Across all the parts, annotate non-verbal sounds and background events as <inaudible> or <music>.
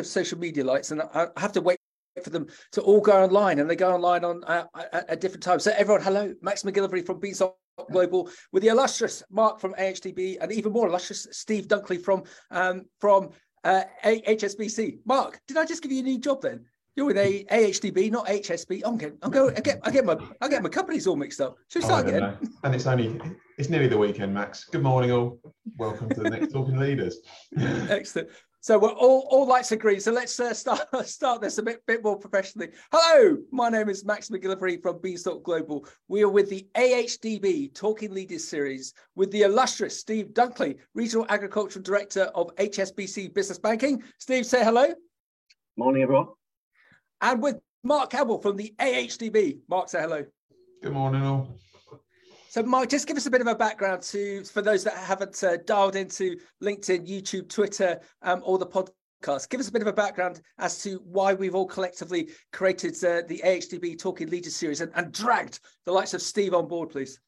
of social media lights, and I have to wait for them to all go online, and they go online on uh, at, at different times. So everyone, hello, Max McGillivray from Beanstalk Global with the illustrious Mark from AHDB and even more illustrious Steve Dunkley from um, from uh, HSBC. Mark, did I just give you a new job then? You're with a AHDB, not HSB. I'm getting, I'm going, I get, I get my, I get my companies all mixed up. Should we start again? Know. And it's only, it's nearly the weekend, Max. Good morning, all. Welcome to the next <laughs> Talking Leaders. Excellent. So we're all, all lights are green. So let's uh, start <laughs> start this a bit, bit more professionally. Hello, my name is Max McGillivray from Beanstalk Global. We are with the AHDB Talking Leaders series with the illustrious Steve Dunkley, Regional Agricultural Director of HSBC Business Banking. Steve, say hello. Morning, everyone. And with Mark Campbell from the AHDB. Mark, say hello. Good morning, all. So, Mike, just give us a bit of a background to for those that haven't uh, dialed into LinkedIn, YouTube, Twitter, um, or the podcast. Give us a bit of a background as to why we've all collectively created uh, the AHDB Talking Leaders series and, and, dragged the likes of Steve on board, please.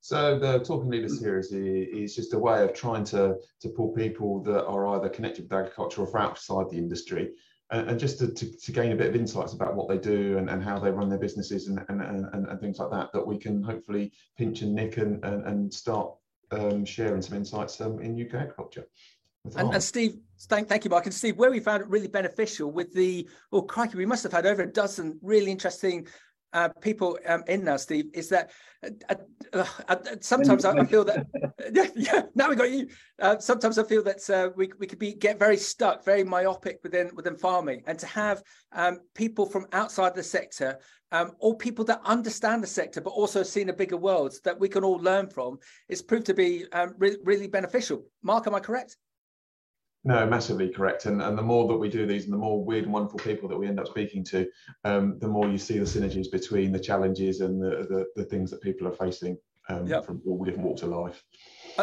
So the Talking Leaders series is just a way of trying to to pull people that are either connected with agriculture or from outside the industry and, and just to, to, to, gain a bit of insights about what they do and, and how they run their businesses and, and, and, and things like that, that we can hopefully pinch and nick and, and, and start um, sharing some insights um, in UK agriculture. And, and, Steve, thank, thank you, Mark. And Steve, where we found it really beneficial with the, oh, crikey, we must have had over a dozen really interesting uh, people um, in now, Steve, is that uh, uh, uh sometimes I, I, feel that <laughs> yeah, yeah, now we got you. Uh, sometimes I feel that uh, we we could be get very stuck, very myopic within within farming, and to have um, people from outside the sector. Um, or people that understand the sector but also seen a bigger world that we can all learn from is proved to be um, re- really beneficial. Mark, am I correct? No, massively correct. And, and the more that we do these and the more weird and wonderful people that we end up speaking to, um, the more you see the synergies between the challenges and the, the, the things that people are facing um, yep. from all different walks of life.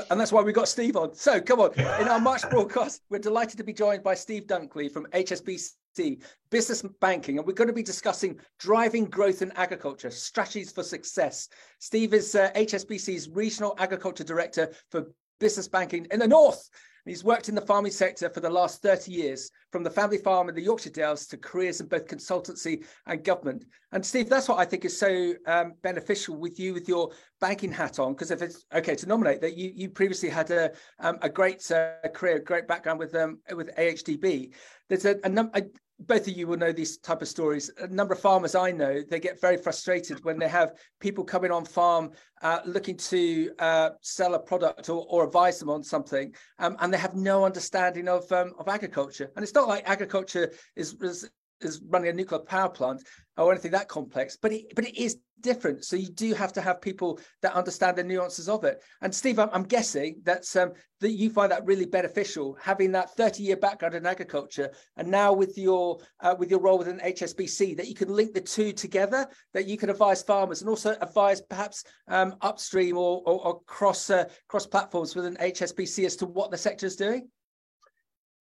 And that's why we got Steve on. So come on, in our March broadcast, we're delighted to be joined by Steve Dunkley from HSBC Business Banking, and we're going to be discussing driving growth in agriculture, strategies for success. Steve is uh, HSBC's Regional Agriculture Director for Business Banking in the North. He's worked in the farming sector for the last 30 years, from the family farm in the Yorkshire Dales to careers in both consultancy and government. And Steve, that's what I think is so um, beneficial with you with your banking hat on, because if it's okay to nominate that you you previously had a um, a great uh, career, great background with um with AHDB. There's a, a, num- a both of you will know these type of stories. A number of farmers I know, they get very frustrated when they have people coming on farm uh, looking to uh, sell a product or, or, advise them on something, um, and they have no understanding of um, of agriculture. And it's not like agriculture is, is is running a nuclear power plant or anything that complex, but it but it is different. So you do have to have people that understand the nuances of it. And Steve, I'm, I'm guessing that um, that you find that really beneficial, having that 30 year background in agriculture, and now with your uh, with your role within HSBC, that you can link the two together, that you can advise farmers and also advise perhaps um, upstream or, or, or cross uh, cross platforms within HSBC as to what the sector is doing.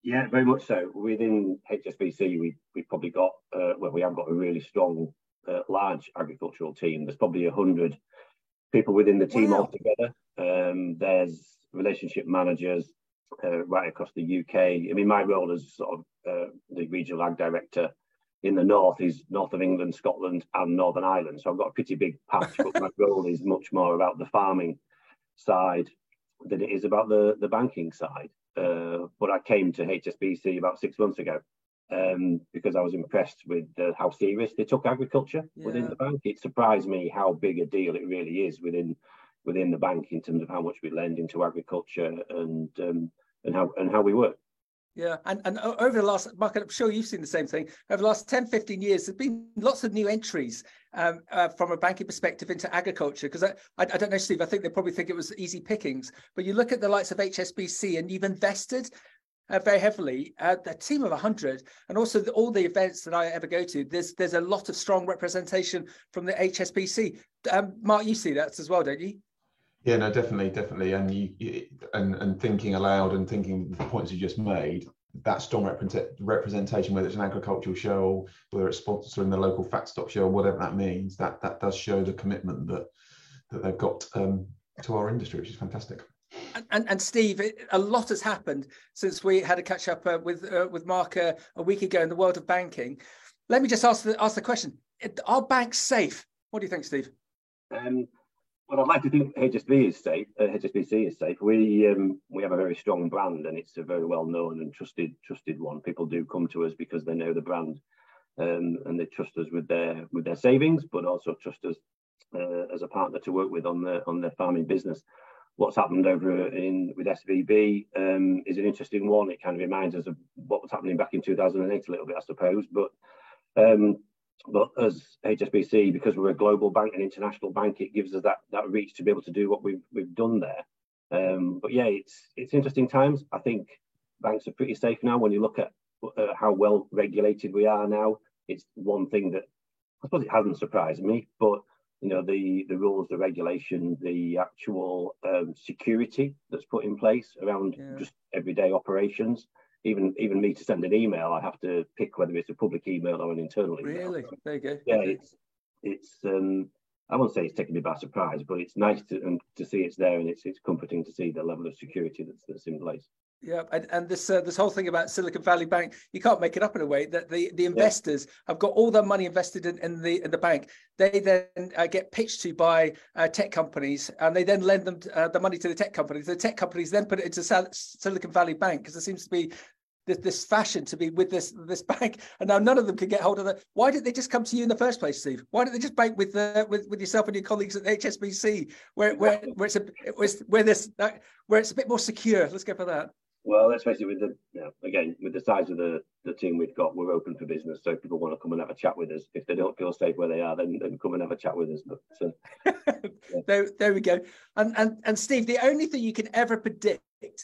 Yeah, very much so. Within HSBC, we we've probably got uh, well, we have got a really strong, uh, large agricultural team. There's probably a hundred people within the team wow. altogether. Um, there's relationship managers uh, right across the UK. I mean, my role as sort of uh, the regional ag director in the north is north of England, Scotland, and Northern Ireland. So I've got a pretty big patch, but my role is much more about the farming side than it is about the the banking side. Uh, but I came to HSBC about six months ago um, because I was impressed with uh, how serious they took agriculture yeah. within the bank. It surprised me how big a deal it really is within within the bank in terms of how much we lend into agriculture and um, and how and how we work. Yeah, and, and over the last, Mark, I'm sure you've seen the same thing. Over the last 10, 15 years, there's been lots of new entries um, uh, from a banking perspective into agriculture. Because I, I, I, don't know, Steve, I think they probably think it was easy pickings. But you look at the likes of HSBC and you've invested uh, very heavily, uh, a team of 100, and also the, all the events that I ever go to, there's there's a lot of strong representation from the HSBC. Um, Mark, you see that as well, don't you? Yeah, no, definitely, definitely, and you, you, and and thinking aloud and thinking the points you just made. That strong represent, representation, whether it's an agricultural show, whether it's sponsoring the local fat stock show, whatever that means, that that does show the commitment that that they've got um, to our industry, which is fantastic. And, and, and, Steve, a lot has happened since we had a catch up uh, with uh, with Mark uh, a week ago in the world of banking. Let me just ask the ask the question: Are banks safe? What do you think, Steve? Um, well, I'd like to think HSB is safe. Uh, HSBC is safe. We um, we have a very strong brand, and it's a very well known and trusted trusted one. People do come to us because they know the brand, um, and they trust us with their with their savings, but also trust us uh, as a partner to work with on their on their farming business what's happened over in with SVB um, is an interesting one. It kind of reminds us of what was happening back in 2008 a little bit, I suppose. But um, but as HSBC, because we're a global bank, and international bank, it gives us that that reach to be able to do what we've we've done there. Um, but yeah, it's it's interesting times. I think banks are pretty safe now. When you look at uh, how well regulated we are now, it's one thing that I suppose it hasn't surprised me, but you know the the rules the regulation the actual um, security that's put in place around yeah. just everyday operations even even me to send an email i have to pick whether it's a public email or an internal email. Really? There you go. Yeah it's it's um i won't say it's taken me by surprise but it's nice to to see it's there and it's it's comforting to see the level of security that's that's in place yeah, and, and this uh, this whole thing about Silicon Valley Bank, you can't make it up in a way that the, the investors yeah. have got all their money invested in, in the in the bank. They then uh, get pitched to by uh, tech companies, and they then lend them uh, the money to the tech companies. The tech companies then put it into Silicon Valley Bank because there seems to be this, this, fashion to be with this this bank, and now none of them can get hold of it. Why did they just come to you in the first place, Steve? Why did they just bank with uh, with with yourself and your colleagues at HSBC, where where where it's a it was where this where it's a bit more secure? Let's go for that. Well, face it. With the you know, again, with the size of the the team we've got, we're open for business. So people want to come and have a chat with us, if they don't feel safe where they are, then, then come and have a chat with us. But uh, yeah. <laughs> there, there we go. And and and Steve, the only thing you can ever predict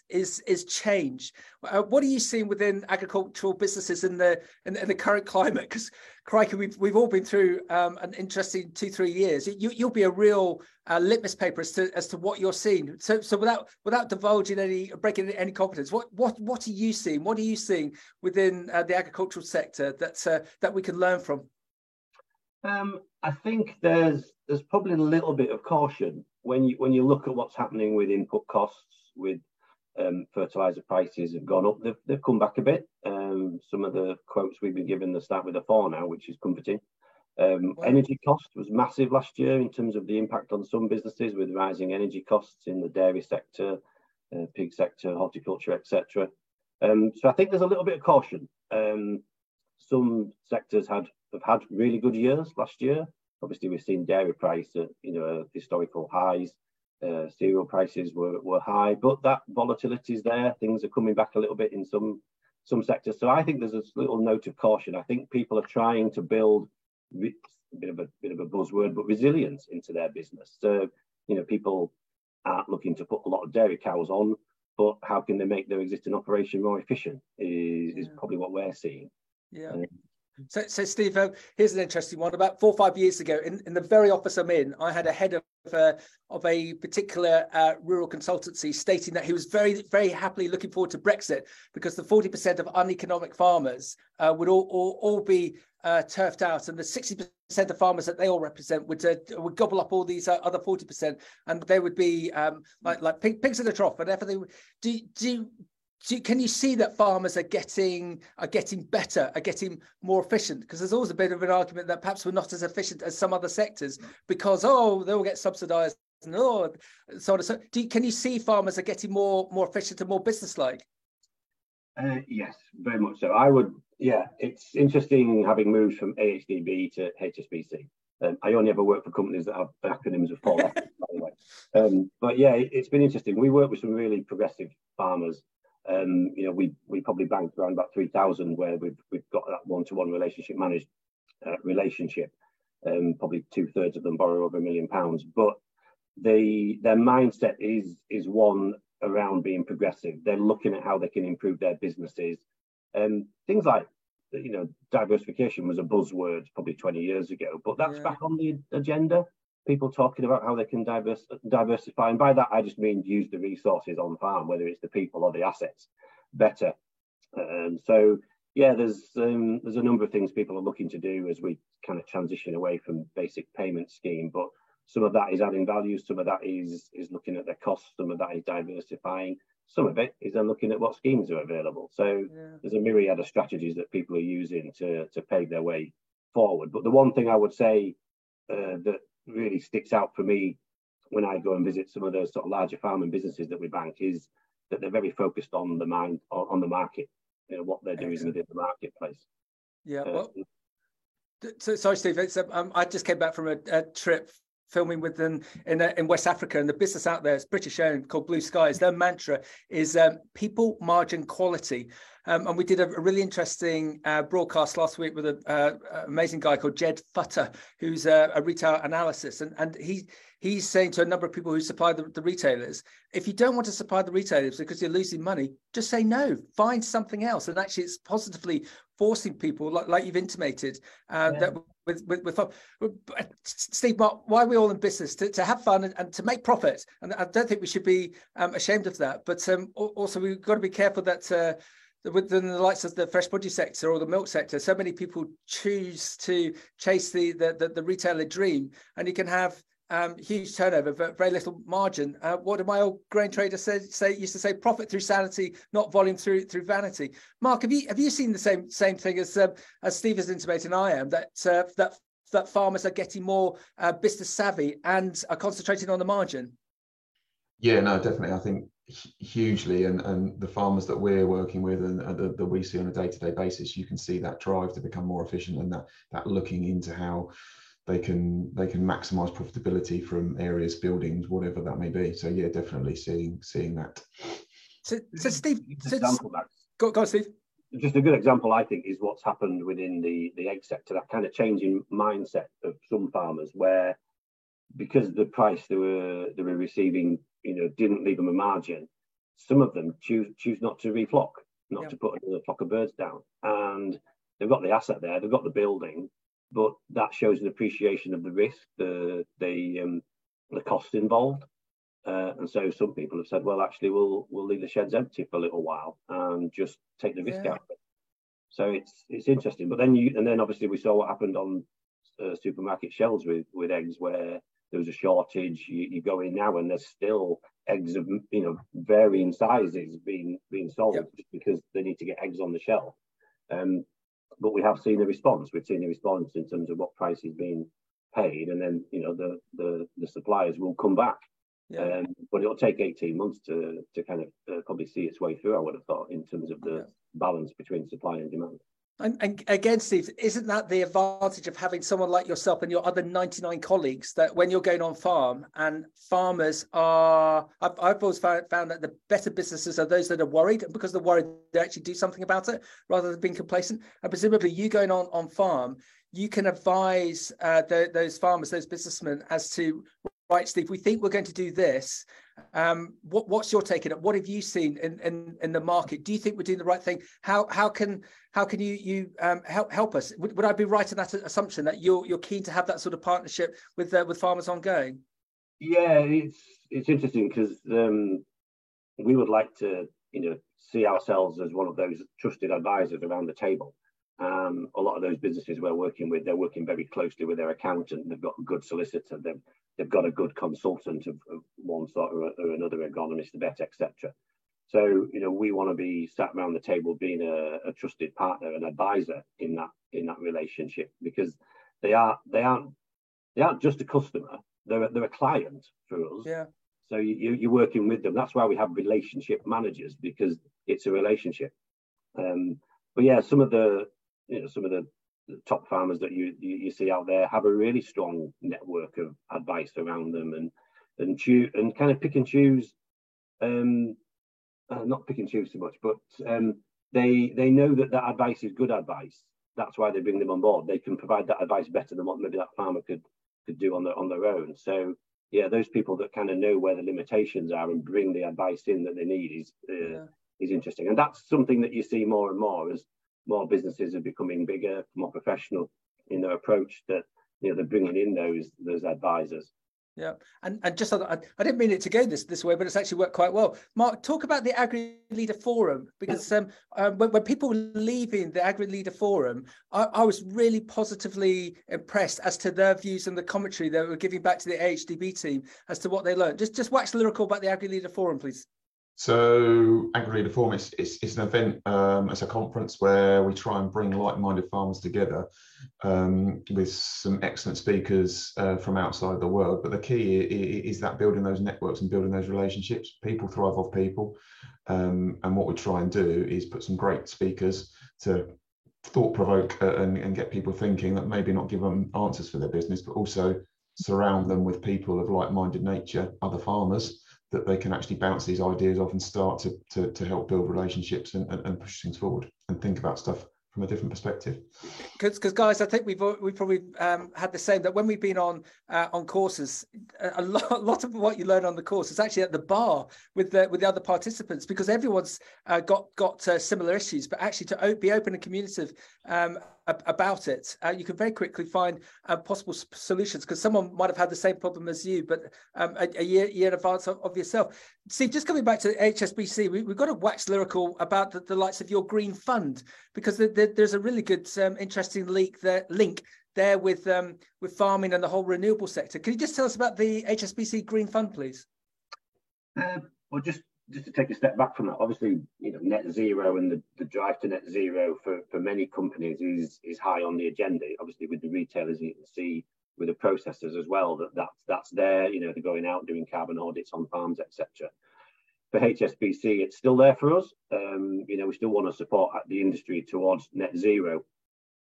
is is change. Uh, what are you seeing within agricultural businesses in the in, in the current climate? Because crikey, we've we've all been through um, an interesting two three years. You you'll be a real uh, litmus paper as to as to what you're seeing. So so without without divulging any breaking any confidence, what what what are you seeing? What are you seeing within uh, the agricultural sector that uh, that we can learn from? Um, I think there's there's probably a little bit of caution when you when you look at what's happening with input costs with um, fertilizer prices have gone up. They've, they've come back a bit. Um, some of the quotes we've been given, they start with a four now, which is comforting. Um, wow. Energy cost was massive last year in terms of the impact on some businesses with rising energy costs in the dairy sector, uh, pig sector, horticulture, etc. Um, so I think there's a little bit of caution. Um, some sectors had have had really good years last year. Obviously, we've seen dairy price at you know historical highs uh, cereal prices were, were high, but that volatility is there. Things are coming back a little bit in some some sectors. So I think there's a little note of caution. I think people are trying to build a bit of a bit of a buzzword, but resilience into their business. So you know, people aren't looking to put a lot of dairy cows on, but how can they make their existing operation more efficient? Is, yeah. is probably what we're seeing. Yeah. Um, so, so Steve, uh, here's an interesting one. About four or five years ago, in, in the very office I'm in, I had a head of uh, of a particular uh, rural consultancy stating that he was very, very happily looking forward to Brexit because the 40% of uneconomic farmers uh, would all, all, all be uh, turfed out, and the 60% of farmers that they all represent would uh, would gobble up all these other 40%, and they would be um, like like pigs in the trough. Whatever they do, do you, can you see that farmers are getting are getting better, are getting more efficient? Because there's always a bit of an argument that perhaps we're not as efficient as some other sectors because oh they'll get subsidised and oh so on and so. Do you, can you see farmers are getting more more efficient and more businesslike? Uh, yes, very much so. I would, yeah. It's interesting having moved from AHDB to HSBC. Um, I only ever work for companies that have acronyms of <laughs> four letters, by the way. Um, but yeah, it, has been interesting. We work with some really progressive farmers um, you know, we we probably banked around about three thousand where we've we've got that one-to-one relationship managed uh, relationship. Um, probably two thirds of them borrow over a million pounds, but they their mindset is is one around being progressive. They're looking at how they can improve their businesses. Um, things like you know diversification was a buzzword probably 20 years ago, but that's yeah. back on the agenda people talking about how they can diverse, diversify. And by that, I just mean use the resources on farm, whether it's the people or the assets, better. Um, so yeah, there's um, there's a number of things people are looking to do as we kind of transition away from basic payment scheme, but some of that is adding value, some of that is is looking at their costs, some of that is diversifying, some of it is then looking at what schemes are available. So yeah. there's a myriad of strategies that people are using to to pave their way forward. But the one thing I would say uh, that really sticks out for me when I go and visit some of those sort of larger farming businesses that we bank is that they're very focused on the mind on the market, you know, what they're doing Excellent. within the marketplace. Yeah. Uh, well, so, sorry, Steve. Um, I just came back from a, a trip filming with them in uh, in West Africa, and the business out there is British owned called Blue Skies. Their mantra is um, people, margin, quality. Um, and we did a, a really interesting uh, broadcast last week with an uh, amazing guy called Jed Futter, who's a, a retail analyst, and and he he's saying to a number of people who supply the, the, retailers, if you don't want to supply the retailers because you're losing money, just say no, find something else. And actually, it's positively forcing people, like, like you've intimated, uh, yeah. that with, with, with fun. Steve, Mark, why are we all in business? To, to have fun and, and to make profit. And I don't think we should be um, ashamed of that. But um, also, we've got to be careful that. Uh, within the likes of the fresh produce sector or the milk sector, so many people choose to chase the, the the, the retailer dream, and you can have um, huge turnover, but very little margin. Uh, what did my old grain trader say, say? Used to say, profit through sanity, not volume through through vanity. Mark, have you have you seen the same same thing as um, as Steve has intimated? I am that uh, that that farmers are getting more uh, business savvy and are concentrating on the margin. Yeah, no, definitely. I think hugely, and and the farmers that we're working with and, and that we see on a day to day basis, you can see that drive to become more efficient and that that looking into how they can they can maximize profitability from areas buildings whatever that may be. So yeah definitely seeing seeing that. So, so steve so, example, go, go on, steve. Just a good example i think is what's happened within the the egg sector that kind of changing mindset of some farmers where because the price they were they were receiving you know didn't leave them a margin some of them choose choose not to reflock not yeah. to put another flock of birds down and they've got the asset there they've got the building but that shows an appreciation of the risk, the the um, the costs involved. Uh, and so some people have said, well, actually, we'll we'll leave the sheds empty for a little while and just take the risk yeah. out. So it's it's interesting. But then you and then obviously we saw what happened on uh, supermarket shelves with with eggs where there was a shortage. You, you, go in now and there's still eggs of you know varying sizes being being sold yep. because they need to get eggs on the shelf. Um, but we have seen a response. We've seen a response in terms of what price is being paid, and then you know the the, the suppliers will come back. Yeah. Um, but it'll take 18 months to to kind of uh, probably see its way through. I would have thought in terms of the yeah. balance between supply and demand. And, and, again, Steve, isn't that the advantage of having someone like yourself and your other 99 colleagues that when you're going on farm and farmers are, I've, I've always found, found, that the better businesses are those that are worried and because they're worried, they actually do something about it rather than being complacent. And presumably you going on, on farm, you can advise uh, the, those farmers, those businessmen as to, right, Steve, we think we're going to do this. Um, what, what's your take on it? What have you seen in, in, in the market? Do you think we're doing the right thing? How how can how can you you um, help help us? Would, would I be right in that assumption that you're you're keen to have that sort of partnership with uh, with farmers ongoing? Yeah, it's it's interesting because um, we would like to you know see ourselves as one of those trusted advisors around the table. Um, a lot of those businesses we're working with, they're working very closely with their accountant. They've got a good solicitor. They've they've got a good consultant of, of one sort or, or another, agronomist, the vet, etc. So you know we want to be sat around the table being a, a, trusted partner and advisor in that in that relationship because they are they aren't they aren't just a customer. They're a, they're a client for us. Yeah. So you, you're working with them. That's why we have relationship managers because it's a relationship. Um, but yeah, some of the you know some of the top farmers that you, you, you see out there have a really strong network of advice around them and and choose and kind of pick and choose um uh, not pick and choose too much but um they they know that that advice is good advice. That's why they bring them on board. They can provide that advice better than what maybe that farmer could could do on their on their own. So yeah those people that kind of know where the limitations are and bring the advice in that they need is uh, yeah. is interesting. And that's something that you see more and more as more businesses are becoming bigger, more professional in their approach. That you know they're bringing in those those advisors. Yeah, and and just I, I didn't mean it to go this this way, but it's actually worked quite well. Mark, talk about the Agri Leader Forum because um, uh, when, when people were leaving the Agri Leader Forum, I, I, was really positively impressed as to their views and the commentary they were giving back to the AHDB team as to what they learned. Just just wax lyrical about the Agri Leader Forum, please. So Agri Forum is, is, is, an event, um, it's a conference where we try and bring like-minded farmers together um, with some excellent speakers uh, from outside the world. But the key is, is, that building those networks and building those relationships. People thrive off people. Um, and what we try and do is put some great speakers to thought provoke uh, and, and get people thinking that maybe not give them answers for their business, but also surround them with people of like-minded nature, other farmers, that they can actually bounce these ideas off and start to, to, to help build relationships and, and, and push things forward and think about stuff from a different perspective. Because, guys, I think we've we probably um, had the same that when we've been on uh, on courses, a lot, <laughs> a lot of what you learn on the course is actually at the bar with the with the other participants because everyone's uh, got got uh, similar issues, but actually to be open and communicative um, about it, uh, you can very quickly find uh, possible solutions because someone might have had the same problem as you, but um, a, a, year, year in advance of, of, yourself. Steve, just coming back to the HSBC, we, have got to wax lyrical about the, the, likes of your green fund because the, the, there's a really good, um, interesting link there, link there with um, with farming and the whole renewable sector. Can you just tell us about the HSBC Green Fund, please? Uh, well, just just to take a step back from that, obviously, you know, net zero and the, the drive to net zero for, for many companies is is high on the agenda. Obviously, with the retailers, you can see with the processors as well that that's that's there. You know, they're going out doing carbon audits on farms, etc. For HSBC, it's still there for us. Um, you know, we still want to support the industry towards net zero,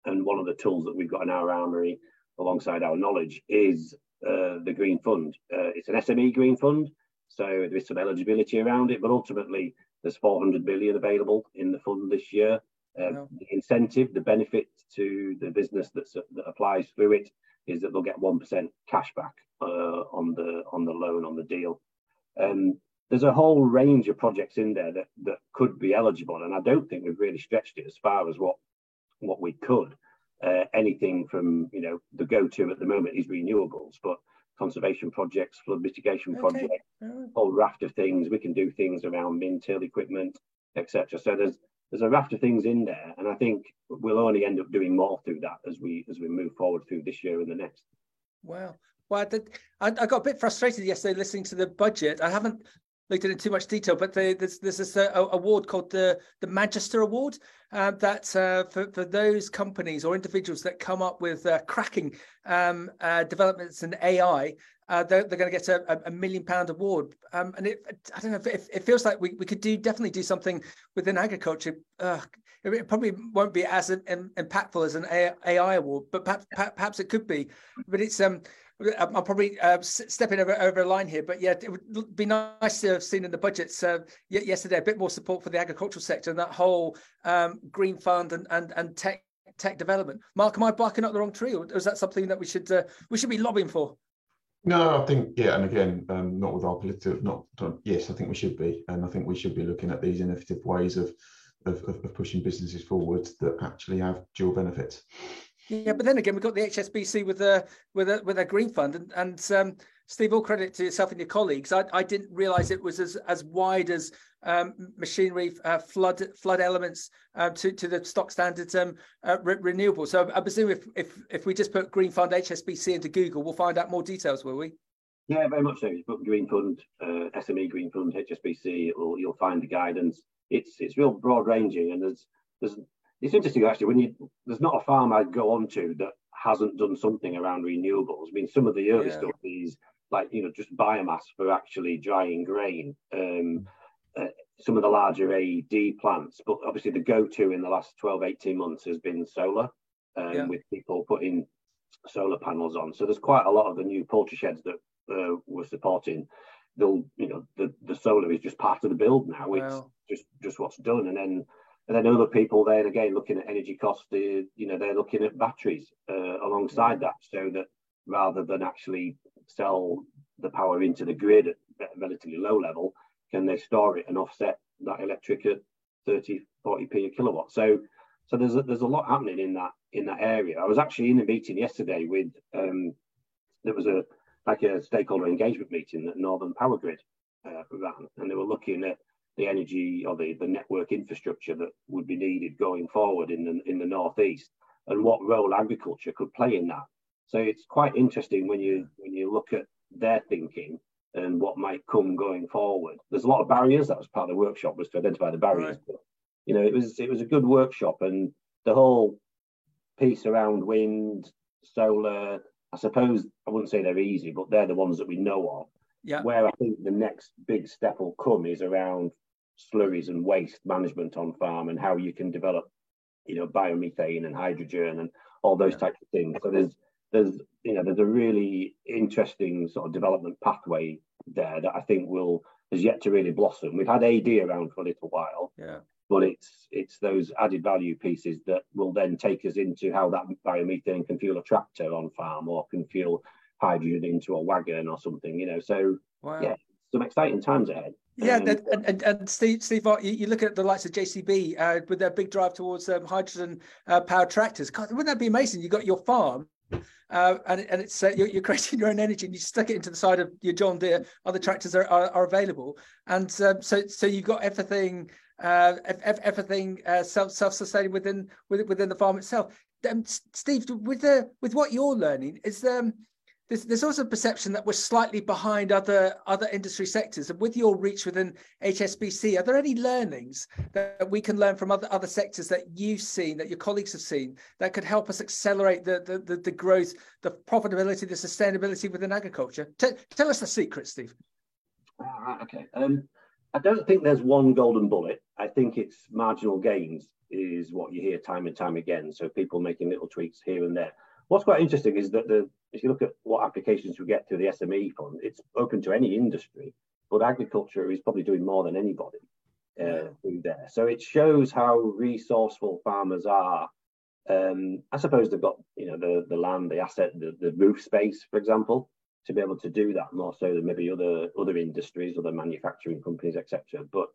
and one of the tools that we've got in our armory, alongside our knowledge, is uh, the Green Fund. Uh, it's an SME Green Fund. So there is some eligibility around it, but ultimately there's 400 billion available in the fund this year. Um, The incentive, the benefit to the business that's, that applies through it is that they'll get one percent cash back uh, on the on the loan on the deal. Um, there's a whole range of projects in there that that could be eligible, and I don't think we've really stretched it as far as what what we could. Uh, anything from you know the go-to at the moment is renewables, but conservation projects, flood mitigation okay. projects, a whole raft of things. We can do things around min-till equipment, etc. So there's there's a raft of things in there, and I think we'll only end up doing more through that as we as we move forward through this year and the next. Wow. Well, I, I got a bit frustrated yesterday listening to the budget. I haven't looked at it in too much detail, but the, there's, there's this uh, award called the the Manchester Award uh, that uh, for for those companies or individuals that come up with uh, cracking um, uh, developments in AI. Uh, they're, they're going to get a, a, million pound award, um, and it, I don't know. If, it feels like we, we could do definitely do something within agriculture. it probably won't be as impactful as an AI award, but perhaps, perhaps it could be. But it's um, I'm probably uh, stepping over, over a line here, but yeah, it would be nice to have seen in the budgets uh, yesterday a bit more support for the agricultural sector and that whole um, green fund and, and and tech tech development. Mark, am I barking up the wrong tree, or is that something that we should uh, we should be lobbying for? No, I think yeah, and again, um, not with our political, not, not, yes, I think we should be, and I think we should be looking at these innovative ways of of, of pushing businesses forward that actually have dual benefits. Yeah, but then again, we've got the HSBC with a with a with a green fund, and and um, Steve, all credit to yourself and your colleagues. I, I didn't realise it was as as wide as um, machinery, uh, flood flood elements uh, to to the stock standards um, uh, re- renewable. So I presume if if if we just put Green Fund HSBC into Google, we'll find out more details, will we? Yeah, very much so. You put Green Fund, uh, SME Green Fund, HSBC, you'll find the guidance. It's it's real broad ranging, and there's there's it's interesting actually when you there's not a farm I'd go on to that hasn't done something around renewables. I mean, some of the early yeah. stuff is like you know just biomass for actually drying grain. Um, uh, some of the larger AD plants, but obviously the go-to in the last 12, 18 months has been solar, um, yeah. with people putting solar panels on. So there's quite a lot of the new poultry sheds that uh, we're supporting. They'll, you know, the, the solar is just part of the build now. Wow. It's just just what's done, and then and then other people then again looking at energy costs, you know, they're looking at batteries uh, alongside that, so that rather than actually sell the power into the grid at a relatively low level, can they store it and offset that electric at 30, 40p a kilowatt? So, so there's a, there's a lot happening in that in that area. I was actually in a meeting yesterday with um, there was a like a stakeholder engagement meeting that Northern Powergrid uh, ran, and they were looking at the energy or the, the network infrastructure that would be needed going forward in the in the northeast and what role agriculture could play in that. So it's quite interesting when you when you look at their thinking and what might come going forward. There's a lot of barriers. That was part of the workshop was to identify the barriers. Right. But, you know, it was it was a good workshop, and the whole piece around wind, solar. I suppose I wouldn't say they're easy, but they're the ones that we know of. Yeah. Where I think the next big step will come is around slurries and waste management on farm and how you can develop, you know, biomethane and hydrogen and all those yeah. types of things. So there's there's you know there's a really interesting sort of development pathway there that I think will has yet to really blossom. We've had AD around for a little while, yeah, but it's it's those added value pieces that will then take us into how that biomethane can fuel a tractor on farm or can fuel hydrogen into a wagon or something. You know, so wow. yeah, some exciting times ahead. Yeah, um, and, and, and, Steve, Steve, you, look at the likes of JCB uh, with their big drive towards um, hydrogen uh, powered tractors. God, wouldn't that be amazing? You got your farm, uh, and, and it's uh, you're, you're, <laughs> creating your own energy and you stuck it into the side of your John Deere. Other tractors are, are, are available, and um, so so you've got everything uh, everything uh, self self sustaining within within the farm itself. Um, Steve, with the with what you're learning, is um, there's, there's also a perception that we're slightly behind other other industry sectors. And with your reach within HSBC, are there any learnings that we can learn from other other sectors that you've seen, that your colleagues have seen, that could help us accelerate the the, the, the growth, the profitability, the sustainability within agriculture? T- tell us the secret, Steve. Uh, okay. Um, I don't think there's one golden bullet. I think it's marginal gains is what you hear time and time again. So people making little tweaks here and there. What's quite interesting is that the if you look at what applications we get through the SME fund, it's open to any industry, but agriculture is probably doing more than anybody uh, through there. So it shows how resourceful farmers are. Um, I suppose they've got you know the the land, the asset, the, the roof space, for example, to be able to do that more so than maybe other other industries, other manufacturing companies, etc. But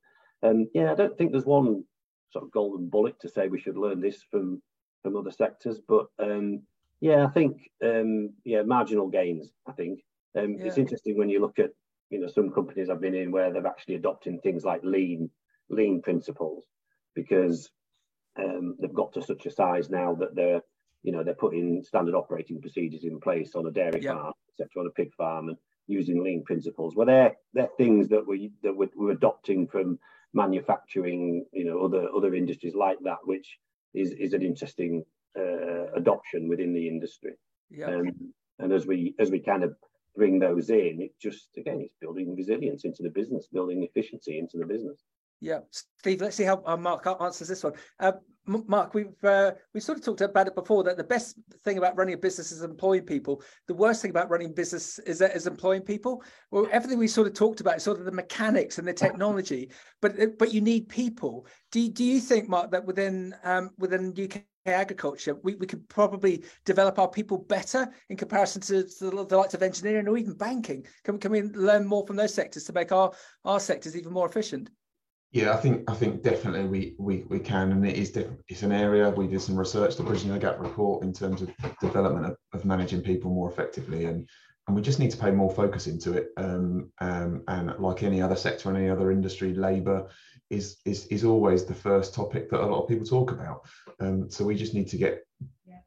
um, yeah, I don't think there's one sort of golden bullet to say we should learn this from from other sectors, but um, yeah, I think um, yeah, marginal gains. I think um, yeah. it's interesting when you look at you know some companies I've been in where they've actually adopting things like lean lean principles because um, they've got to such a size now that they're you know they're putting standard operating procedures in place on a dairy yeah. farm, etc., on a pig farm, and using lean principles. Well, they're they're things that we that we're, we're adopting from manufacturing, you know, other other industries like that, which is is an interesting uh, adoption within the industry. Yeah. Um, and as we as we kind of bring those in, it just again it's building resilience into the business, building efficiency into the business. Yeah, Steve. Let's see how uh, Mark answers this one. Uh, Mark, we've uh, we sort of talked about it before that the best thing about running a business is employing people. The worst thing about running business is that is employing people. Well, everything we sort of talked about is sort of the mechanics and the technology, but but you need people. Do do you think, Mark, that within um, within UK agriculture, we, we could probably develop our people better in comparison to, to the, the likes of engineering or even banking? Can, can we learn more from those sectors to make our, our sectors even more efficient? Yeah, I think I think definitely we we, we can, and it is. It's an area we did some research, the Bridging the Gap report, in terms of development of, of managing people more effectively, and and we just need to pay more focus into it. Um, um, and like any other sector, any other industry, labour is is is always the first topic that a lot of people talk about. Um, so we just need to get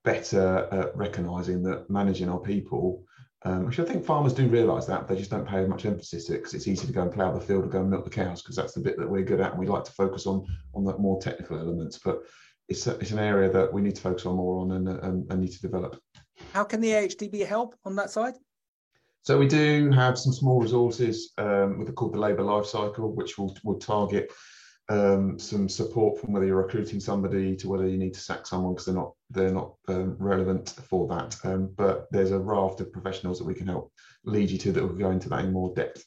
better at recognising that managing our people. Um, which I think farmers do realise that they just don't pay as much emphasis to it because it's easy to go and plough the field or go and milk the cows because that's the bit that we're good at and we like to focus on on the more technical elements. But it's a, it's an area that we need to focus on more on and, and, and need to develop. How can the AHDB help on that side? So we do have some small resources um, with the called the labour life cycle, which will, will target um, some support from whether you're recruiting somebody to whether you need to sack someone because they're not they're not um, relevant for that. Um, but there's a raft of professionals that we can help lead you to that will go into that in more depth.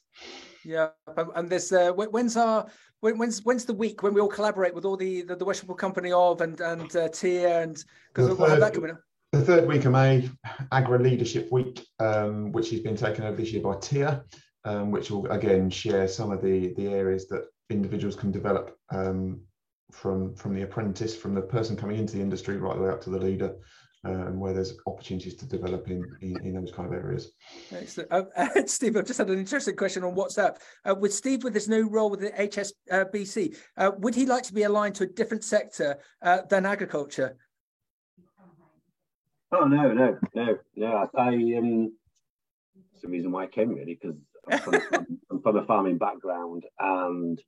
Yeah, and there's uh, when's our when's when's the week when we all collaborate with all the the, the Worshipful Company of and and uh, TIA and because we'll have that coming up the third week of May, Agri Leadership Week, um, which has been taken over this year by TIA, um, which will again share some of the, the areas that individuals can develop um, from from the apprentice, from the person coming into the industry, right the way up to the leader, uh, and where there's opportunities to develop in in, in those kind of areas. Excellent. Uh, <laughs> Steve, I've just had an interesting question on WhatsApp. Uh, with Steve, with his new role with the HSBC, uh, would he like to be aligned to a different sector uh, than agriculture? Oh no, no, no, no. I, um, it's the reason why I came really because I'm, <laughs> I'm, from a farming background, and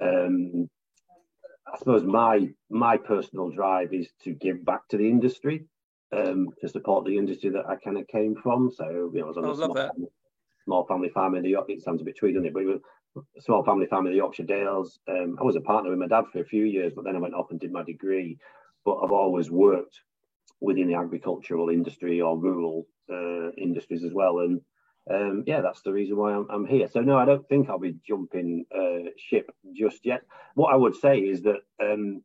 um, I suppose my my personal drive is to give back to the industry um, to support the industry that I kind of came from. So, you know, I was on oh, a small family, small family, farm in the York. It sounds a bit tweed, doesn't it? But it was a small family farm in the Yorkshire Dales. Um, I was a partner with my dad for a few years, but then I went off and did my degree. But I've always worked within the agricultural industry or rural uh, industries as well. And um, yeah, that's the reason why I'm, I'm, here. So no, I don't think I'll be jumping uh, ship just yet. What I would say is that um,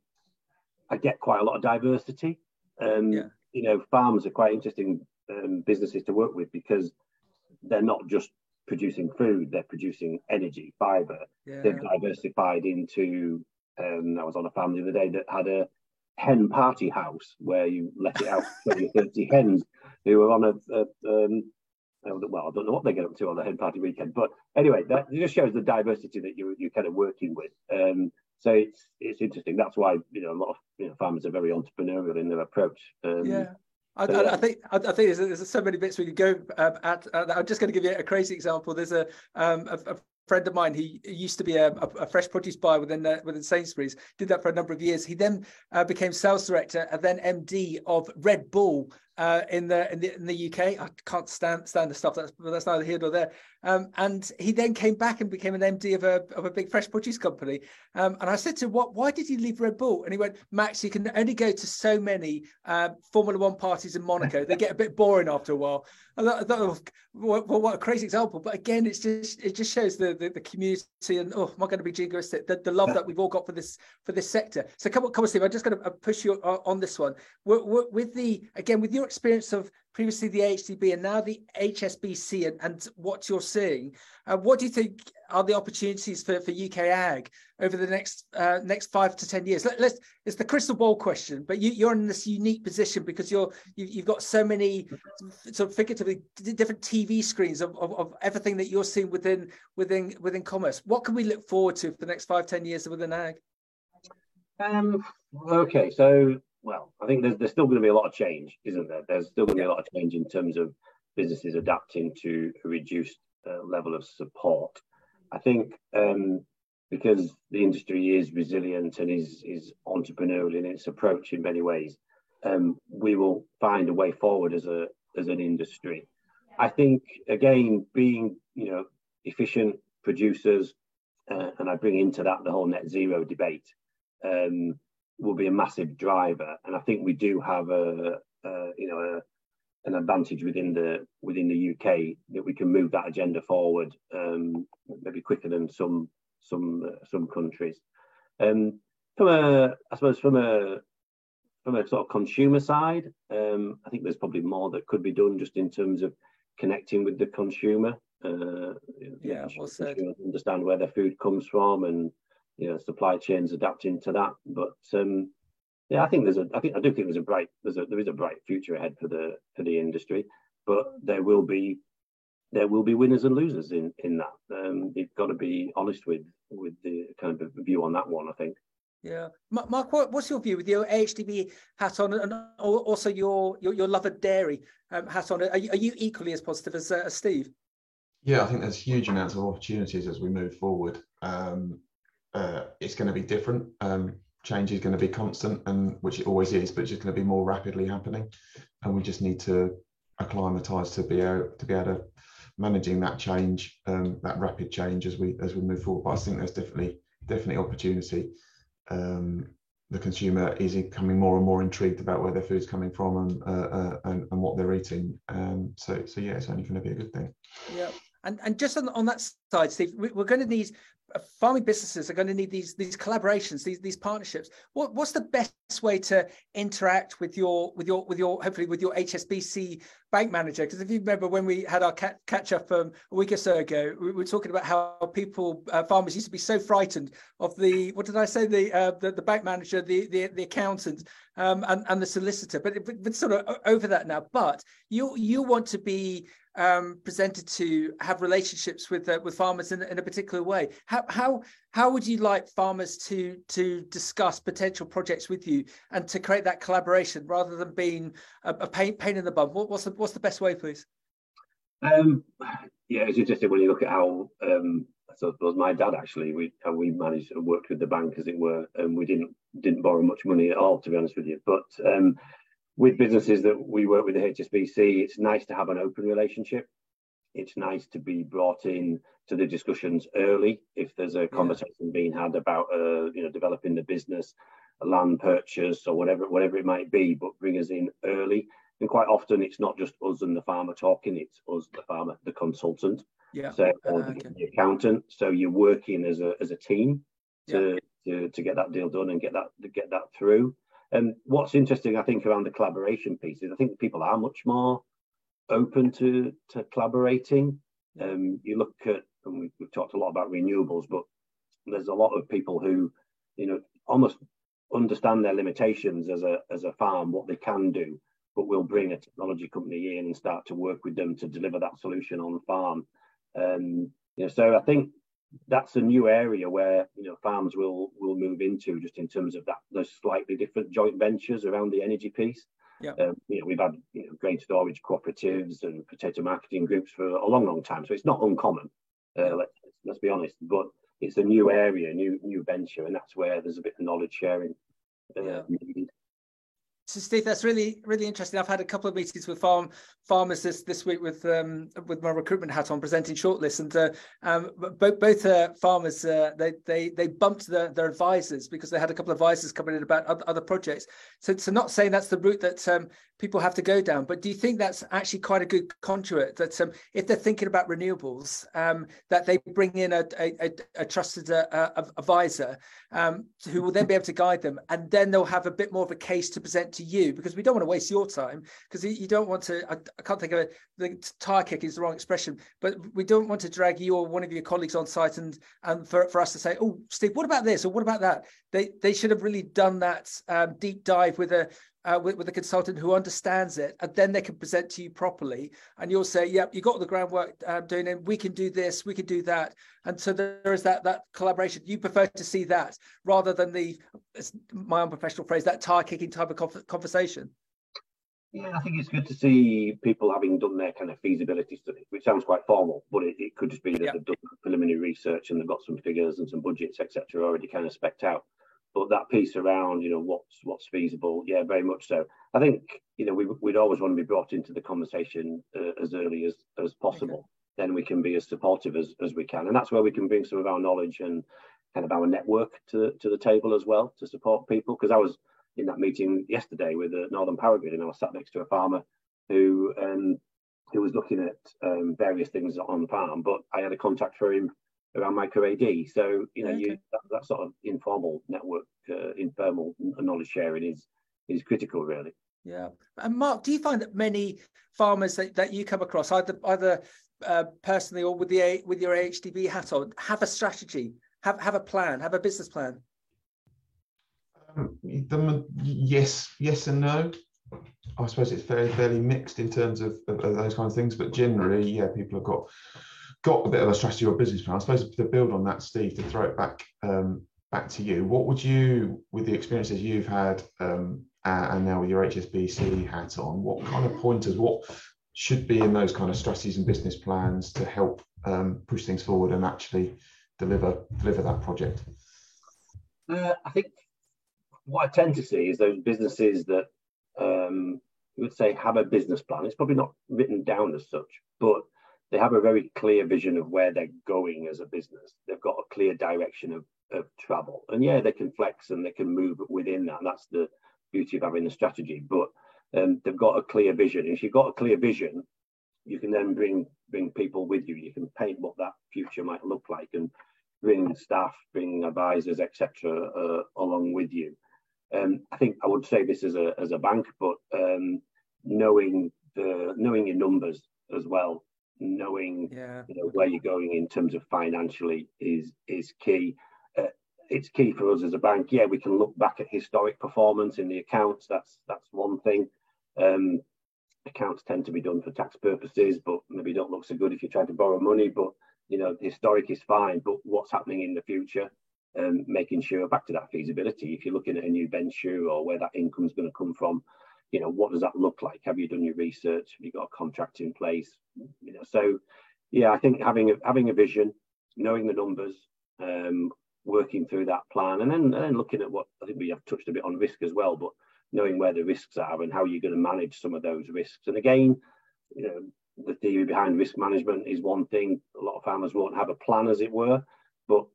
I get quite a lot of diversity. Um, yeah you know, farms are quite interesting um, businesses to work with because they're not just producing food; they're producing energy, fibre. Yeah. They've diversified into. Um, I was on a farm the other day that had a hen party house where you let it out 20 30 <laughs> hens who were on a, a um, well, I don't know what they get up to on the hen party weekend, but anyway, that just shows the diversity that you you're kind of working with. Um, so it's it's interesting. That's why you know a lot of you know farmers are very entrepreneurial in their approach. Um, yeah. I, so, I, I, think I, think there's, there's, so many bits we could go um, at. Uh, I'm just going to give you a crazy example. There's a, um, a, a friend of mine. He, used to be a, a, fresh produce buyer within uh, within Sainsbury's. Did that for a number of years. He then uh, became sales director and then MD of Red Bull uh, in the in the in the UK. I can't stand stand the stuff. That's that's neither here nor there. Um, and he then came back and became an MD of a of a big fresh produce company. Um, and I said to him, "What? Why did you leave Red Bull?" And he went, "Max, you can only go to so many uh, Formula One parties in Monaco. They get a bit boring after a while." I thought, I thought oh, what, what, a crazy example. But again, it's just it just shows the the, the community and oh, am I going to be jingoistic? The, the love that we've all got for this for this sector. So come on, come on, Steve. I'm just going to uh, push you on this one. with the again with your experience of previously the AHDB and now the HSBC and, and what you're seeing, uh, what do you think are the opportunities for, for UK ag over the next uh, next five to ten years? Let, us it's the crystal ball question, but you, are in this unique position because you're you, have got so many sort of figuratively different TV screens of, of, of, everything that you're seeing within within within commerce. What can we look forward to for the next five ten years within ag? Um, okay, so well, I think there's, there's still going to be a lot of change, isn't there? There's still going to be a lot of change in terms of businesses adapting to a reduced uh, level of support. I think um, because the industry is resilient and is, is entrepreneurial in its approach in many ways, um, we will find a way forward as a as an industry. I think again, being you know efficient producers, uh, and I bring into that the whole net zero debate. Um, will be a massive driver, and I think we do have a, a you know a, an advantage within the within the UK that we can move that agenda forward um, maybe quicker than some some uh, some countries. Um, from a I suppose from a from a sort of consumer side, um, I think there's probably more that could be done just in terms of connecting with the consumer. Uh, yeah, well said. Understand where their food comes from and you know supply chains adapting to that. But um, yeah, I think there's a I think I do think there's a bright there's a there is a bright future ahead for the for the industry, but there will be there will be winners and losers in in that. Um, you've got to be honest with with the kind of view on that one. I think. Yeah, Mark, what, what's your view with your AHDB hat on, and also your your, your love of dairy um, hat on? Are you, are you equally as positive as, uh, as Steve? Yeah, I think there's huge amounts of opportunities as we move forward. Um, uh, it's going to be different. Um, change is going to be constant, and which it always is, but it's just going to be more rapidly happening, and we just need to acclimatise to be able to be able to managing that change, um, that rapid change as we as we move forward. But I think there's definitely definitely opportunity. Um, the consumer is becoming more and more intrigued about where their food's coming from and uh, uh, and, and, what they're eating. Um, so so yeah, it's only going to be a good thing. Yeah. And, and just on, on that side, Steve, we, are going to need farming businesses are going to need these these collaborations, these these partnerships. What what's the best way to interact with your with your with your hopefully with your HSBC bank manager? Because if you remember when we had our catch up um, a week or so ago, we were talking about how people uh, farmers used to be so frightened of the what did I say the uh, the, the, bank manager, the the, the accountant, um, and and the solicitor. But it's sort of over that now. But you you want to be um, presented to have relationships with uh, with farmers in, in a particular way. How how how would you like farmers to to discuss potential projects with you and to create that collaboration rather than being a, a pain pain in the bum? What, what's the what's the best way, please? Um, yeah, just said, when you look at how um, I suppose my dad actually we how we managed and worked with the bank as it were, and we didn't didn't borrow much money at all, to be honest with you. But um, with businesses that we work with the HSBC, it's nice to have an open relationship. It's nice to be brought in to the discussions early if there's a conversation yeah. being had about uh, you know developing the business, a land purchase or whatever whatever it might be, but bring us in early. And quite often it's not just us and the farmer talking, it's us, the farmer, the consultant, yeah. so uh, okay. the accountant. So you're working as a as a team to, yeah. to to get that deal done and get that to get that through. And what's interesting, I think, around the collaboration piece is I think people are much more open to, to collaborating. Um, you look at, and we, we've talked a lot about renewables, but there's a lot of people who, you know, almost understand their limitations as a as a farm, what they can do, but we'll bring a technology company in and start to work with them to deliver that solution on farm. Um, you know, so I think that's a new area where you know farms will will move into just in terms of that those slightly different joint ventures around the energy piece. Yeah. Um, you know, we've had you know, grain storage cooperatives and potato marketing groups for a long, long time, so it's not uncommon. Uh, let's let's be honest, but it's a new area, new new venture, and that's where there's a bit of knowledge sharing uh, yeah. needed. So Steve, that's really really interesting. I've had a couple of meetings with farm farmers this this week with um, with my recruitment hat on, presenting shortlists, and uh, um, both both uh, farmers uh, they they they bumped their, their advisors because they had a couple of advisors coming in about other, other projects. So so not saying that's the route that um, people have to go down, but do you think that's actually quite a good conduit that um, if they're thinking about renewables, um, that they bring in a a, a trusted uh, advisor um, who will then be able to guide them, and then they'll have a bit more of a case to present to you because we don't want to waste your time because you don't want to. I, I can't think of it. The tire kick is the wrong expression, but we don't want to drag you or one of your colleagues on site and and for, for us to say, oh, Steve, what about this or what about that? They they should have really done that um, deep dive with a uh, with, with a consultant who understands it, and then they can present to you properly. And you'll say, "Yep, you got the groundwork um, doing it. We can do this. We can do that." And so there is that that collaboration. You prefer to see that rather than the my unprofessional phrase that tire kicking type of conversation. Yeah, I think it's good to see people having done their kind of feasibility study, which sounds quite formal, but it, it could just be that yeah. they've done preliminary research and they've got some figures and some budgets, etc., already kind of specced out but that piece around you know what's what's feasible. Yeah very much so. I think you know we, would always want to be brought into the conversation uh, as early as as possible. Okay. then we can be as supportive as, as we can. And that's where we can bring some of our knowledge and kind of our network to, to the table as well to support people. Because i was in that meeting yesterday with the Northern Powergrid and i was sat next to a farmer who um, who was looking at um, various things on the farm but i had a contact for him around micro AD. So you know, okay. you that, that, sort of informal network, uh, informal knowledge sharing is is critical, really. Yeah, and Mark, do you find that many farmers that, that you come across, either either uh, personally or with the with your AHDB hat on, have a strategy, have have a plan, have a business plan? Um, the, yes, yes, and no. I suppose it's fairly fairly mixed in terms of, of, of those kind of things, but generally, yeah, people have got got a bit of a strategy or business plan. I suppose to build on that, Steve, to throw it back um, back to you, what would you, with the experiences you've had um, and now with your HSBC hat on, what kind of pointers, what should be in those kind of strategies and business plans to help um, push things forward and actually deliver deliver that project? Uh, I think what I tend to see is those businesses that um, would say have a business plan. It's probably not written down as such, but they have a very clear vision of where they're going as a business. They've got a clear direction of, of travel. And yeah, they can flex and they can move within that. And that's the beauty of having the strategy. But um, they've got a clear vision. If you've got a clear vision, you can then bring bring people with you. You can paint what that future might look like. And bring staff, bring advisors, etc., uh, along with you. Um, I think I would say this as a as a bank, but um, knowing the knowing your numbers as well, knowing yeah. you know, where you're going in terms of financially is is key. Uh, it's key for us as a bank. Yeah, we can look back at historic performance in the accounts. That's that's one thing. Um, accounts tend to be done for tax purposes, but maybe don't look so good if you're trying to borrow money. But you know, historic is fine, but what's happening in the future? Um, making sure back to that feasibility. If you're looking at a new venture or where that income is going to come from, you know, what does that look like? Have you done your research? Have you got a contract in place? You know, so yeah, I think having a, having a vision, knowing the numbers, um, working through that plan, and then and then looking at what I think we have touched a bit on risk as well, but knowing where the risks are and how you're going to manage some of those risks. And again, you know, the theory behind risk management is one thing. A lot of farmers won't have a plan, as it were, but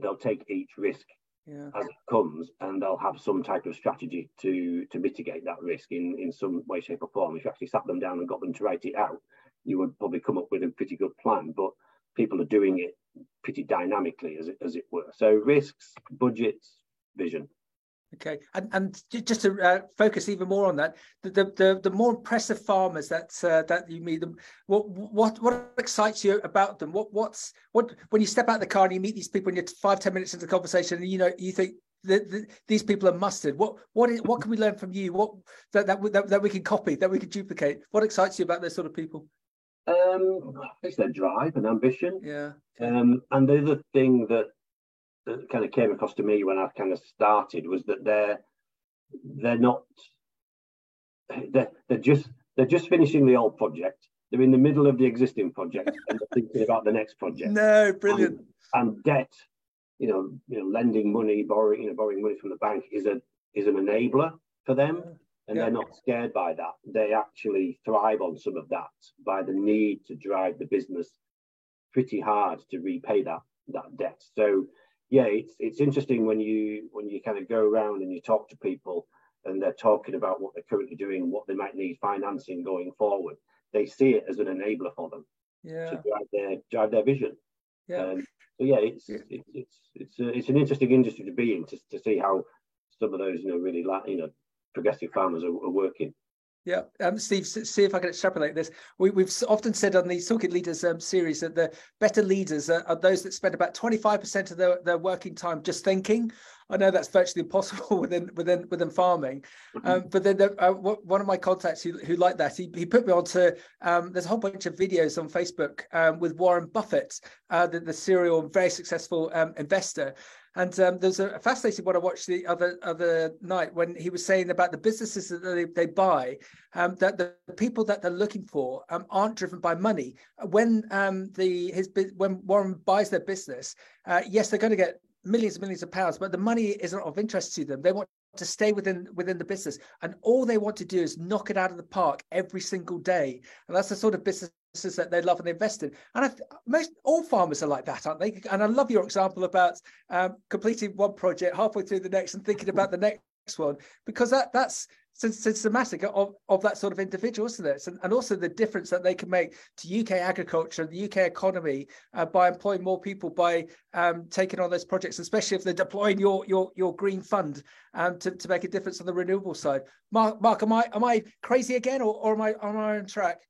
they'll take each risk yeah. as it comes, and they'll have some type of strategy to to mitigate that risk in in some way, shape, or form. If you actually sat them down and got them to write it out, you would probably come up with a pretty good plan. But people are doing it pretty dynamically, as it as it were. So risks, budgets, vision. Okay, and and just to uh, focus even more on that, the the the, more impressive farmers that uh, that you meet them, what what what excites you about them? What what's what when you step out the car and you meet these people and you're five ten minutes into the conversation and you know you think that the, these people are mustard. What what is, what can we learn from you? What that, that that that we can copy, that we can duplicate? What excites you about those sort of people? Um, it's their drive and ambition. Yeah. Um, and the other thing that that kind of came across to me when I kind of started was that they're they're not they're, they're just they're just finishing the old project. They're in the middle of the existing project and they're thinking about the next project. No, brilliant. And, and, debt, you know, you know, lending money, borrowing, you know, borrowing money from the bank is a is an enabler for them. And yeah. they're not scared by that. They actually thrive on some of that by the need to drive the business pretty hard to repay that that debt. So yeah, it's it's interesting when you when you kind of go around and you talk to people and they're talking about what they're currently doing, what they might need financing going forward. They see it as an enabler for them yeah. to drive their drive their vision. Yeah. Um, so yeah, it's yeah. it's it's it's, a, it's an interesting industry to be in to, to see how some of those you know really like you know progressive farmers are, are working. Yeah, um, Steve, see if I can extrapolate this. We, have often said on the Talking Leaders um, series that the better leaders are, are, those that spend about 25% of their, their working time just thinking. I know that's virtually impossible <laughs> within within within farming, mm-hmm. um, but then the, uh, one of my contacts who, who liked that, he, he put me onto. Um, there's a whole bunch of videos on Facebook um, with Warren Buffett, uh, the, the serial very successful um, investor, and um, there's a fascinating one I watched the other other night when he was saying about the businesses that they, they buy, um, that the people that they're looking for um, aren't driven by money. When um, the his when Warren buys their business, uh, yes, they're going to get millions and millions of pounds, but the money isn't of interest to them. They want to stay within within the business and all they want to do is knock it out of the park every single day and that's the sort of business that they love and invest in. And I, most all farmers are like that, aren't they? And I love your example about um, completing one project halfway through the next and thinking about the next one because that that's systematic of, of that sort of individual, isn't it? And, and also the difference that they can make to UK agriculture and the UK economy uh, by employing more people by um, taking on those projects, especially if they're deploying your your your green fund um, to, to make a difference on the renewable side. Mark, Mark, am I am I crazy again, or, or am I am I on track?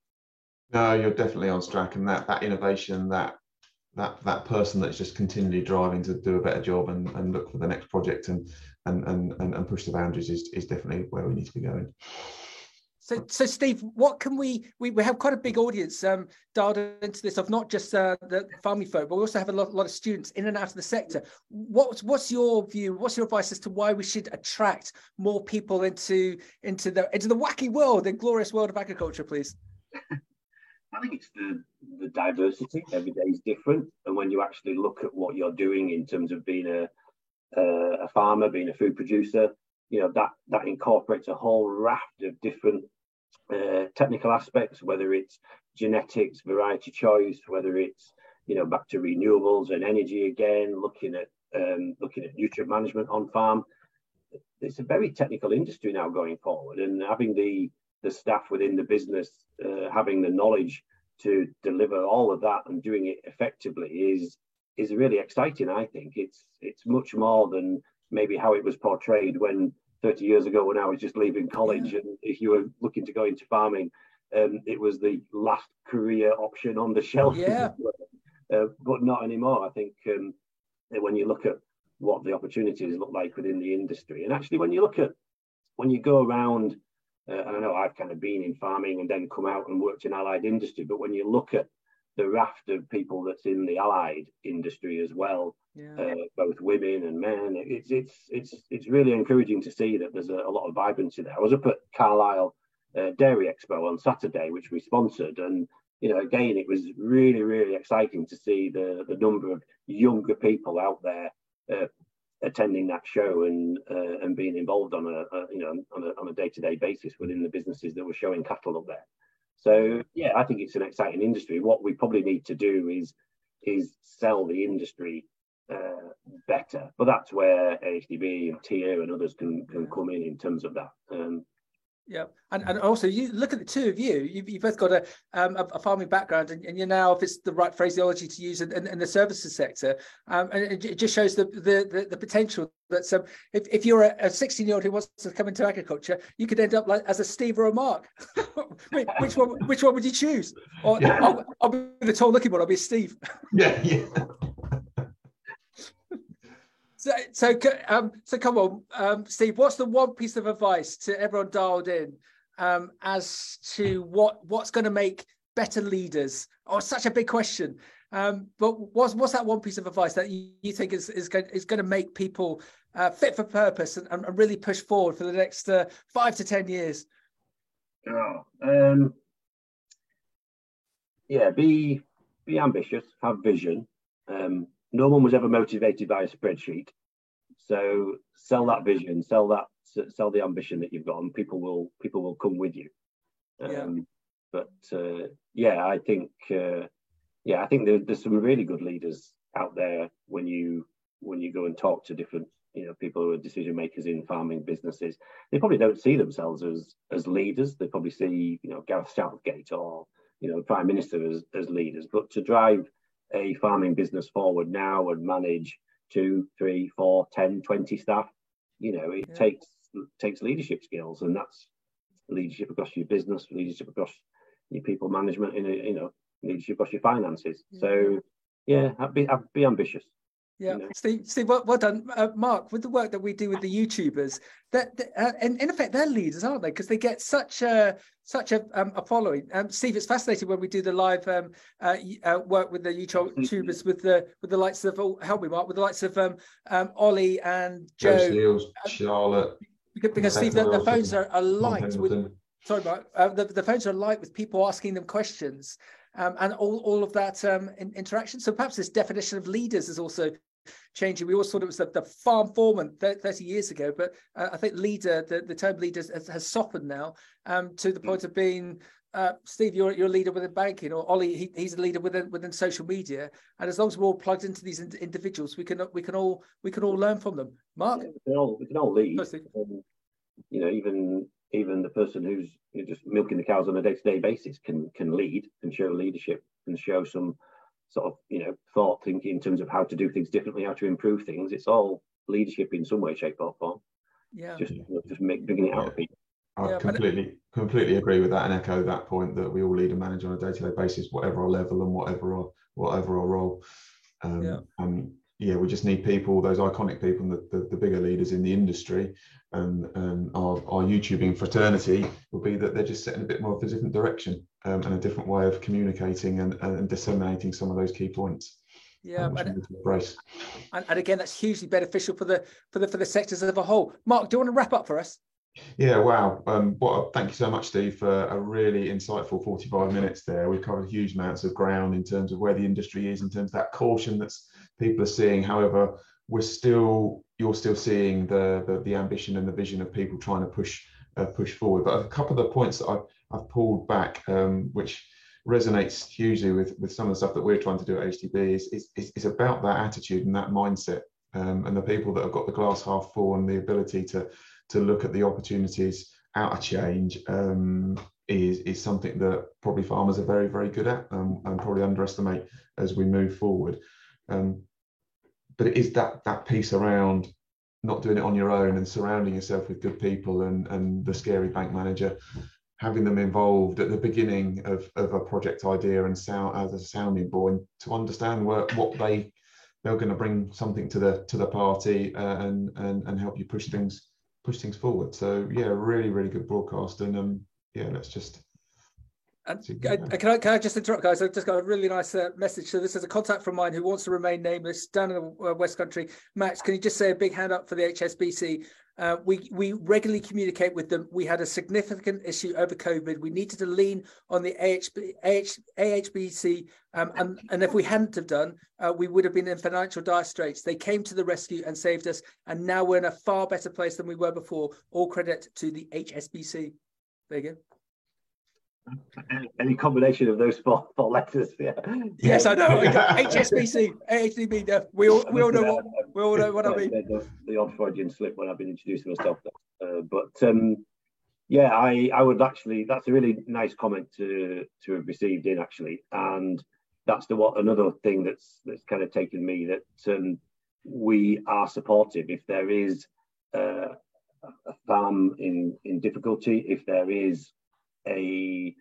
No, you're definitely on track, and that that innovation, that that that person that's just continually driving to do a better job and, and look for the next project and and and and push the boundaries is, is definitely where we need to be going. So, so Steve, what can we, we, we have quite a big audience um, dialed into this of not just uh, the farming folk, but we also have a lot, lot of students in and out of the sector. What's, what's your view? What's your advice as to why we should attract more people into, into the, into the wacky world, the glorious world of agriculture, please? <laughs> I think it's the, the diversity. Every day is different. And when you actually look at what you're doing in terms of being a, a farmer, being a food producer, you know, that, that incorporates a whole raft of different uh, technical aspects, whether it's genetics, variety choice, whether it's, you know, back to renewables and energy again, looking at um, looking at nutrient management on farm. It's a very technical industry now going forward, and having the the staff within the business uh, having the knowledge to deliver all of that and doing it effectively is is really exciting. I think it's it's much more than maybe how it was portrayed when 30 years ago when I was just leaving college, yeah. and if you were looking to go into farming, um, it was the last career option on the shelf. Yeah. uh, but not anymore. I think um, when you look at what the opportunities look like within the industry, and actually when you look at when you go around, uh, and I know I've kind of been in farming and then come out and worked in allied industry, but when you look at the raft of people that's in the allied industry as well, yeah. uh, both women and men. It's it's it's it's really encouraging to see that there's a, a lot of vibrancy there. I was up at Carlisle uh, Dairy Expo on Saturday, which we sponsored, and you know, again, it was really really exciting to see the the number of younger people out there. Attending that show and uh, and being involved on a, a you know on a, on a day-to-day basis within the businesses that were showing cattle up there so yeah, I think it's an exciting industry. What we probably need to do is is sell the industry uh, better, but that's where AHDB and TIA and others can can come in in terms of that. Um, yeah, and, and also you look at the two of you. You've, you've both got a, um, a, farming background, and, and, you're now, if it's the right phraseology to use, in, in, in the services sector, um, and it, just shows the the, the, the potential that some. If, if you're a 16 year old who wants to come into agriculture, you could end up like as a Steve or a Mark. <laughs> which one? Which one would you choose? Or yeah. I'll, I'll, be the tall looking one. I'll be Steve. Yeah, yeah. So, so, um, so come on, um, Steve. What's the one piece of advice to everyone dialed in um, as to what what's going to make better leaders? Oh, such a big question. Um, but what's what's that one piece of advice that you, you think is is going, is going to make people uh, fit for purpose and, and, really push forward for the next uh, five to ten years? Oh, um, yeah, be be ambitious, have vision. Um, no one was ever motivated by a spreadsheet. So sell that vision, sell that, sell the ambition that you've got, and people will people will come with you. Um, yeah. But uh, yeah, I think uh, yeah, I think there, there's some really good leaders out there when you when you go and talk to different you know people who are decision makers in farming businesses. They probably don't see themselves as as leaders. They probably see you know Gareth Southgate or you know the Prime Minister as as leaders. But to drive a farming business forward now and manage two, three, four, 10, 20 staff, you know, it yeah. takes takes leadership skills and that's leadership across your business, leadership across your people management, in a, you know, leadership across your finances. Yeah. So yeah, I'd be I'd be ambitious. Yeah, Steve, Steve, well, well done, uh, Mark. With the work that we do with the YouTubers, that uh, in, in effect they're leaders, aren't they? Because they get such a such a, um, a following. Um, Steve, it's fascinating when we do the live um, uh, uh, work with the YouTubers with the with the likes of oh, help me, Mark, with the likes of um, um, Ollie and Joe, Seals, uh, Charlotte. Because, because Steve, the, the, phones are, are light with. Sorry, Mark. Uh, the, the phones are light with people asking them questions. Um, and all, all of that um, in, interaction. So perhaps this definition of leaders is also changing. We always thought it was the, the farm foreman 30 years ago, but uh, I think leader, the, the term leader has, has softened now um, to the point of being uh, Steve, you're you're a leader within banking, or Ollie, he, he's a leader within within social media. And as long as we're all plugged into these in, individuals, we can we can all we can all learn from them. Mark, yeah, we, can all, we can all lead. Um, you know, even even the person who's just milking the cows on a day to day basis can can lead, and show leadership, and show some sort of you know thought thinking in terms of how to do things differently, how to improve things. It's all leadership in some way, shape, or form. Yeah. Just you just make, bringing it out of people. I yeah, completely completely agree with that and echo that point that we all lead and manage on a day to day basis, whatever our level and whatever our whatever our role. Um, yeah. And yeah, we just need people, those iconic people, and the, the, the bigger leaders in the industry, and, and our, our YouTubing fraternity will be that they're just setting a bit more of a different direction um, and a different way of communicating and, and disseminating some of those key points. Yeah, um, and, and, and again, that's hugely beneficial for the for the for the sectors as a whole. Mark, do you want to wrap up for us? Yeah, wow. Um, what, thank you so much, Steve, for a really insightful 45 minutes there. We've covered huge amounts of ground in terms of where the industry is, in terms of that caution that's people are seeing. However, we're still, you're still seeing the, the, the ambition and the vision of people trying to push uh, push forward. But a couple of the points that I've, I've pulled back, um, which resonates hugely with, with some of the stuff that we're trying to do at AHDB, is, is, is about that attitude and that mindset. Um, and the people that have got the glass half full and the ability to to look at the opportunities out of change um, is is something that probably farmers are very very good at um, and probably underestimate as we move forward. Um, but it is that that piece around not doing it on your own and surrounding yourself with good people and and the scary bank manager having them involved at the beginning of, of a project idea and sound as a sounding board to understand what, what they they're going to bring something to the to the party uh, and, and and help you push things push things forward so yeah really really good broadcast and um yeah let's just and uh, can I, can I just interrupt, guys? I've just got a really nice uh, message. So this is a contact from mine who wants to remain nameless down in the uh, West Country. Max, can you just say a big hand up for the HSBC? Uh, we we regularly communicate with them. We had a significant issue over COVID. We needed to lean on the AHB, AH, AHBC, um, and, and if we hadn't have done, uh, we would have been in financial dire straits. They came to the rescue and saved us, and now we're in a far better place than we were before. All credit to the HSBC. There you go any combination of those four, four letters. Yeah. Yes, I know. HSBC, <laughs> AHDB. We all we all know what we all know what I mean. The, the odd Freudian slip when I've been introducing myself. Uh, but um, yeah, I I would actually. That's a really nice comment to to have received in actually, and that's the what another thing that's that's kind of taken me that um, we are supportive if there is. Uh, a farm in in difficulty, if there is a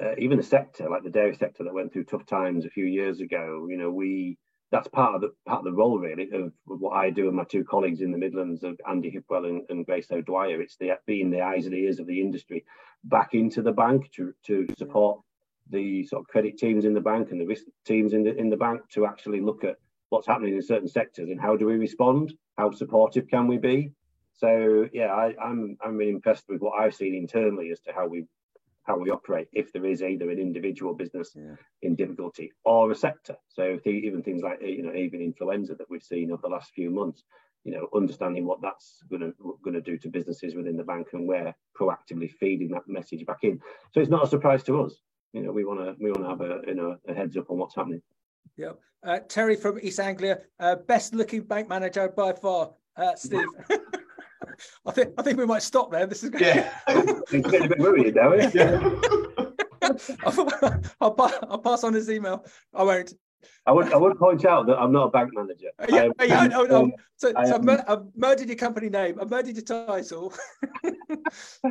uh, even a sector like the dairy sector that went through tough times a few years ago. You know, we that's part of the part of the role really of, what I do and my two colleagues in the Midlands of Andy Hipwell and, and Grace O'Dwyer. It's the being the eyes and ears of the industry back into the bank to to support the sort of credit teams in the bank and the risk teams in the in the bank to actually look at what's happening in certain sectors and how do we respond? How supportive can we be? So yeah, I, I'm I'm really impressed with what I've seen internally as to how we how we operate if there is either an individual business yeah. in difficulty or a sector. So even things like you know avian influenza that we've seen over the last few months, you know, understanding what that's going to going to do to businesses within the bank and we're proactively feeding that message back in. So it's not a surprise to us. You know, we want to we want to have a you know a heads up on what's happening. Yeah, uh, Terry from East Anglia, uh, best looking bank manager by far, uh, Steve. <laughs> I think I think we might stop there. This is going yeah. <laughs> it's getting a bit worried now. Yeah. <laughs> <laughs> I'll, I'll pass on his email. I won't. I would I would point out that I'm not a bank manager. Yeah, I, yeah, no, no. Um, so, so I've, mur- I've, murdered your company name. I've murdered your title.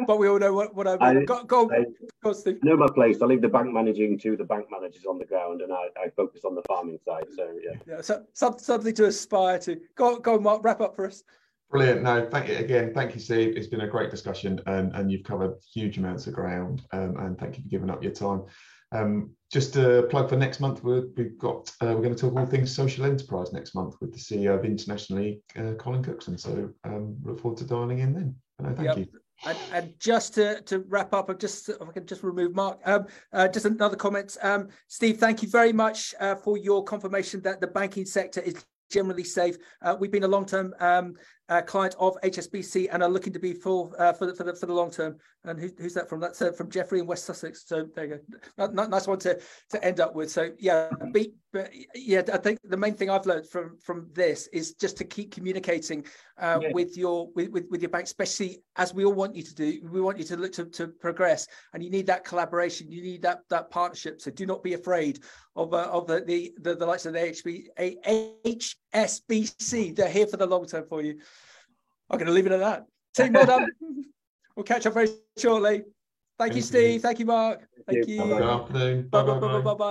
but we all know what, what I've I, go, go, I, go Steve. know my place. I leave the bank managing to the bank managers on the ground, and I, I focus on the farming side. So yeah, yeah. So, something to aspire to. Go, go, Mark. Wrap up for us. Brilliant. No, thank you again. Thank you, Steve. It's been a great discussion and, and you've covered huge amounts of ground. Um, and thank you for giving up your time. Um, just a plug for next month, we have got uh, we're going to talk all things social enterprise next month with the CEO of Internationally, uh, Colin Cookson. So um, look forward to dialing in then. No, thank yep. you. And, and, just to, to wrap up, I've just if I can just remove Mark. Um, uh, just another comment, um, Steve. Thank you very much uh, for your confirmation that the banking sector is generally safe. Uh, we've been a long-term um, uh, client of HSBC and are looking to be full uh, for, the, for, the, for the long term. And who, who's that from? That's uh, from Jeffrey in West Sussex. So there you go. Nice one to, to end up with. So yeah, be, but yeah, I think the main thing I've learned from from this is just to keep communicating uh, yeah. with your with, with, with your bank, especially as we all want you to do. We want you to look to, to progress, and you need that collaboration. You need that that partnership. So do not be afraid of uh, of the, the the, the likes of the HB, HSBC. They're here for the long term for you. I'm going to leave it at that. Team, well done. <laughs> we'll catch up very shortly. Thank, Thank you, Steve. You. Thank you, Mark. Thank, Thank you. you. Good afternoon. Bye bye bye bye. bye.